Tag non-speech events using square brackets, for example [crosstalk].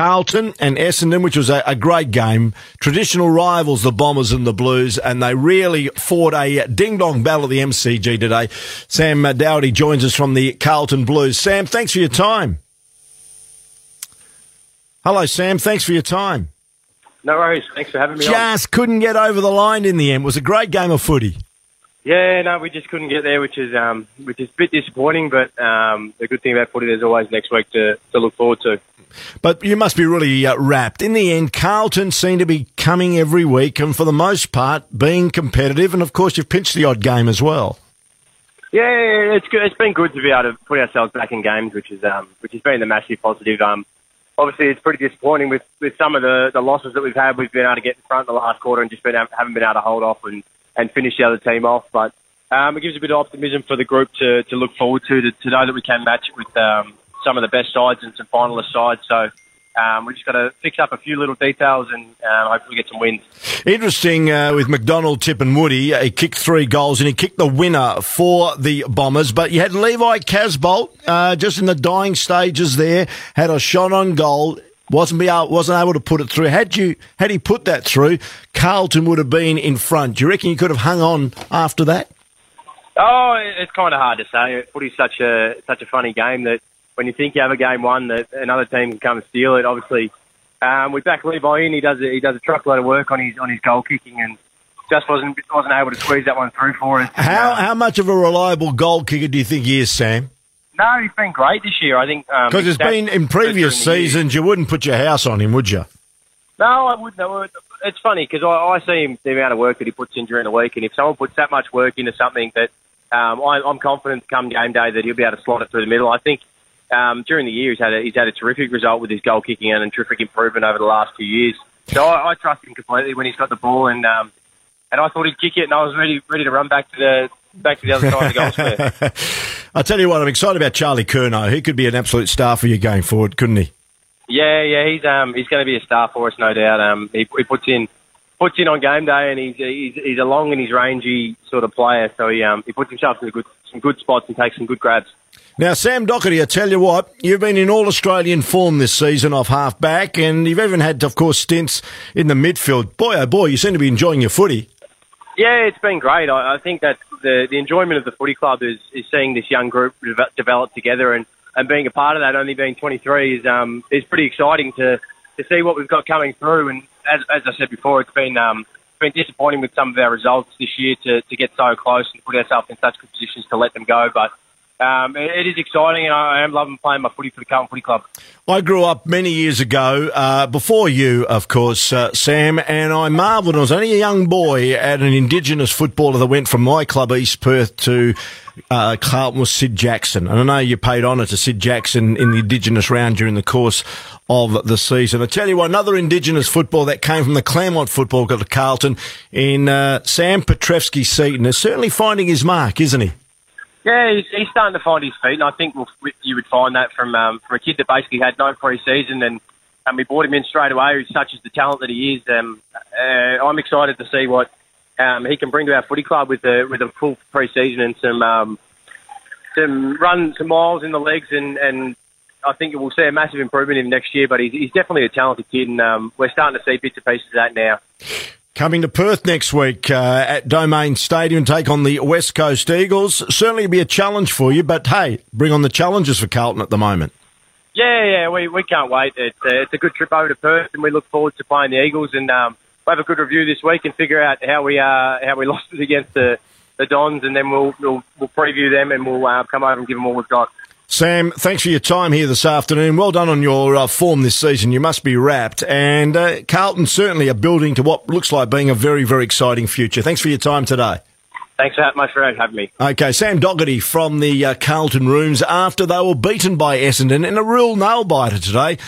Carlton and Essendon, which was a, a, great game. Traditional rivals, the Bombers and the Blues, and they really fought a ding dong battle at the MCG today. Sam Docherty joins us from the Carlton Blues. Sam, thanks for your time. Hello, Sam. Thanks for your time. No worries. Thanks for having me. Just on. couldn't get over the line in the end. It was a great game of footy. Yeah, no, we just couldn't get there, which is um, which is a bit disappointing. But um, the good thing about footy, there's always next week to, to look forward to. But you must be really uh, rapt. In the end, Carlton seem to be coming every week, and for the most part, being competitive. And of course, you've pinched the odd game as well. Yeah, it's good. It's been good to be able to put ourselves back in games, which is um, which has been the massive positive. Um, obviously, it's pretty disappointing with, with some of the, the losses that we've had. We've been able to get in front in the last quarter and just been haven't been able to hold off and and finish the other team off. But um, it gives a bit of optimism for the group to, to look forward to, to, to know that we can match it with um, some of the best sides and some finalist sides. So um, we just got to fix up a few little details and um, hopefully get some wins. Interesting uh, with McDonald-Tipungwuti. He kicked three goals and he kicked the winner for the Bombers. But you had Levi Casboult uh, just in the dying stages there, had a shot on goal wasn't be able, wasn't able to put it through. Had you had he put that through, Carlton would have been in front. Do you reckon you could have hung on after that? Oh, it's kind of hard to say. Footy's such a such a funny game that when you think you have a game won, that another team can come and steal it. Obviously, um, we back Levi in. He does a, he does a truckload of work on his on his goal kicking and just wasn't wasn't able to squeeze that one through for us. How how much of a reliable goal kicker do you think he is, Sam? No, he's been great this year. I think because um, it's been in previous seasons. You wouldn't put your house on him, would you? No, I wouldn't. It's funny because I, I see him the amount of work that he puts in during the week, and if someone puts that much work into something, that um, I, I'm confident come game day that he'll be able to slot it through the middle. I think um, during the year he's had a, he's had a terrific result with his goal kicking and a terrific improvement over the last few years. So I, I trust him completely when he's got the ball, and um, and I thought he'd kick it, and I was ready ready to run back to the back to the other side of the goal square. I tell you what, I'm excited about Charlie Curnow. He could be an absolute star for you going forward, couldn't he? Yeah, yeah, he's um he's going to be a star for us, no doubt. Um, he, he puts in puts in on game day, and he's he's, he's a long and he's rangy sort of player, so he um he puts himself in good some good spots and takes some good grabs. Now, Sam Docherty, I tell you what, you've been in all Australian form this season off half back, and you've even had, of course, stints in the midfield. Boy, oh boy, you seem to be enjoying your footy. Yeah, it's been great. I, I think that the, the enjoyment of the footy club is, is seeing this young group develop together and, and being a part of that, only being 23, is um, is pretty exciting to, to see what we've got coming through. And as, as I said before, it's been um, been disappointing with some of our results this year to, to get so close and put ourselves in such good positions to let them go. But um, it, is exciting, and I, am loving playing my footy for the Carlton Footy Club. I grew up many years ago, uh, before you, of course, uh, Sam, and I marvelled. I was only a young boy at an Indigenous footballer that went from my club, East Perth, to uh, Carlton was Sid Jackson. And I know you paid honour to Sid Jackson in the Indigenous round during the course of the season. I tell you what, another Indigenous football that came from the Claremont Football Club to Carlton in uh, Sam Petrevski-Seton is certainly finding his mark, isn't he? Yeah, he's, he's starting to find his feet, and I think we'll, you would find that from um, from a kid that basically had no pre-season, and and we brought him in straight away. Such as the talent that he is. Um, uh, I'm excited to see what um, he can bring to our footy club with a with a full pre-season and some um, some run some miles in the legs, and and I think we'll see a massive improvement in him next year. But he's, he's definitely a talented kid, and um, we're starting to see bits and pieces of that now. Coming to Perth next week uh, at Domain Stadium, take on the West Coast Eagles. Certainly be a challenge for you, but hey, bring on the challenges for Carlton at the moment. Yeah, yeah, we, we can't wait. It's, uh, it's a good trip over to Perth, and we look forward to playing the Eagles. And um, we'll have a good review this week and figure out how we uh, how we [laughs] lost it against the the Dons, and then we'll we'll, we'll preview them and we'll uh, come over and give them all we've got. Sam, thanks for your time here this afternoon. Well done on your uh, form this season. You must be rapt. And uh, Carlton certainly are building to what looks like being a very, very exciting future. Thanks for your time today. Thanks so much for having me. Okay, Sam Docherty from the uh, Carlton Rooms after they were beaten by Essendon in a real nail biter today.